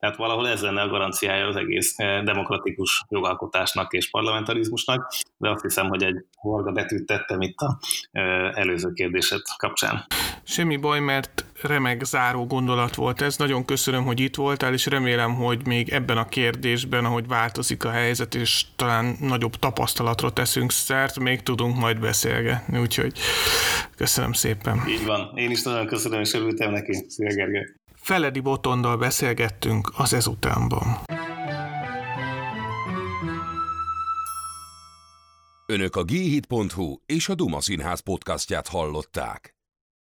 Tehát valahol ez lenne a garanciája az egész eh, demokratikus jogalkotásnak és parlamentarizmusnak, de azt hiszem, hogy egy horga betűt tettem itt a eh, előző kérdéset kapcsán. Semmi baj, mert remek záró gondolat volt ez. Nagyon köszönöm, hogy itt voltál, és remélem, hogy még ebben a kérdésben, ahogy változik a helyzet, és talán nagyobb tapasztalatra teszünk szert, még tudunk majd beszélgetni. Úgyhogy köszönöm szépen. Így van. Én is nagyon köszönöm, és örültem neki. Szia, Gergely. Feledi Botondal beszélgettünk az ezutánban. Önök a g és a Duma Színház podcastját hallották.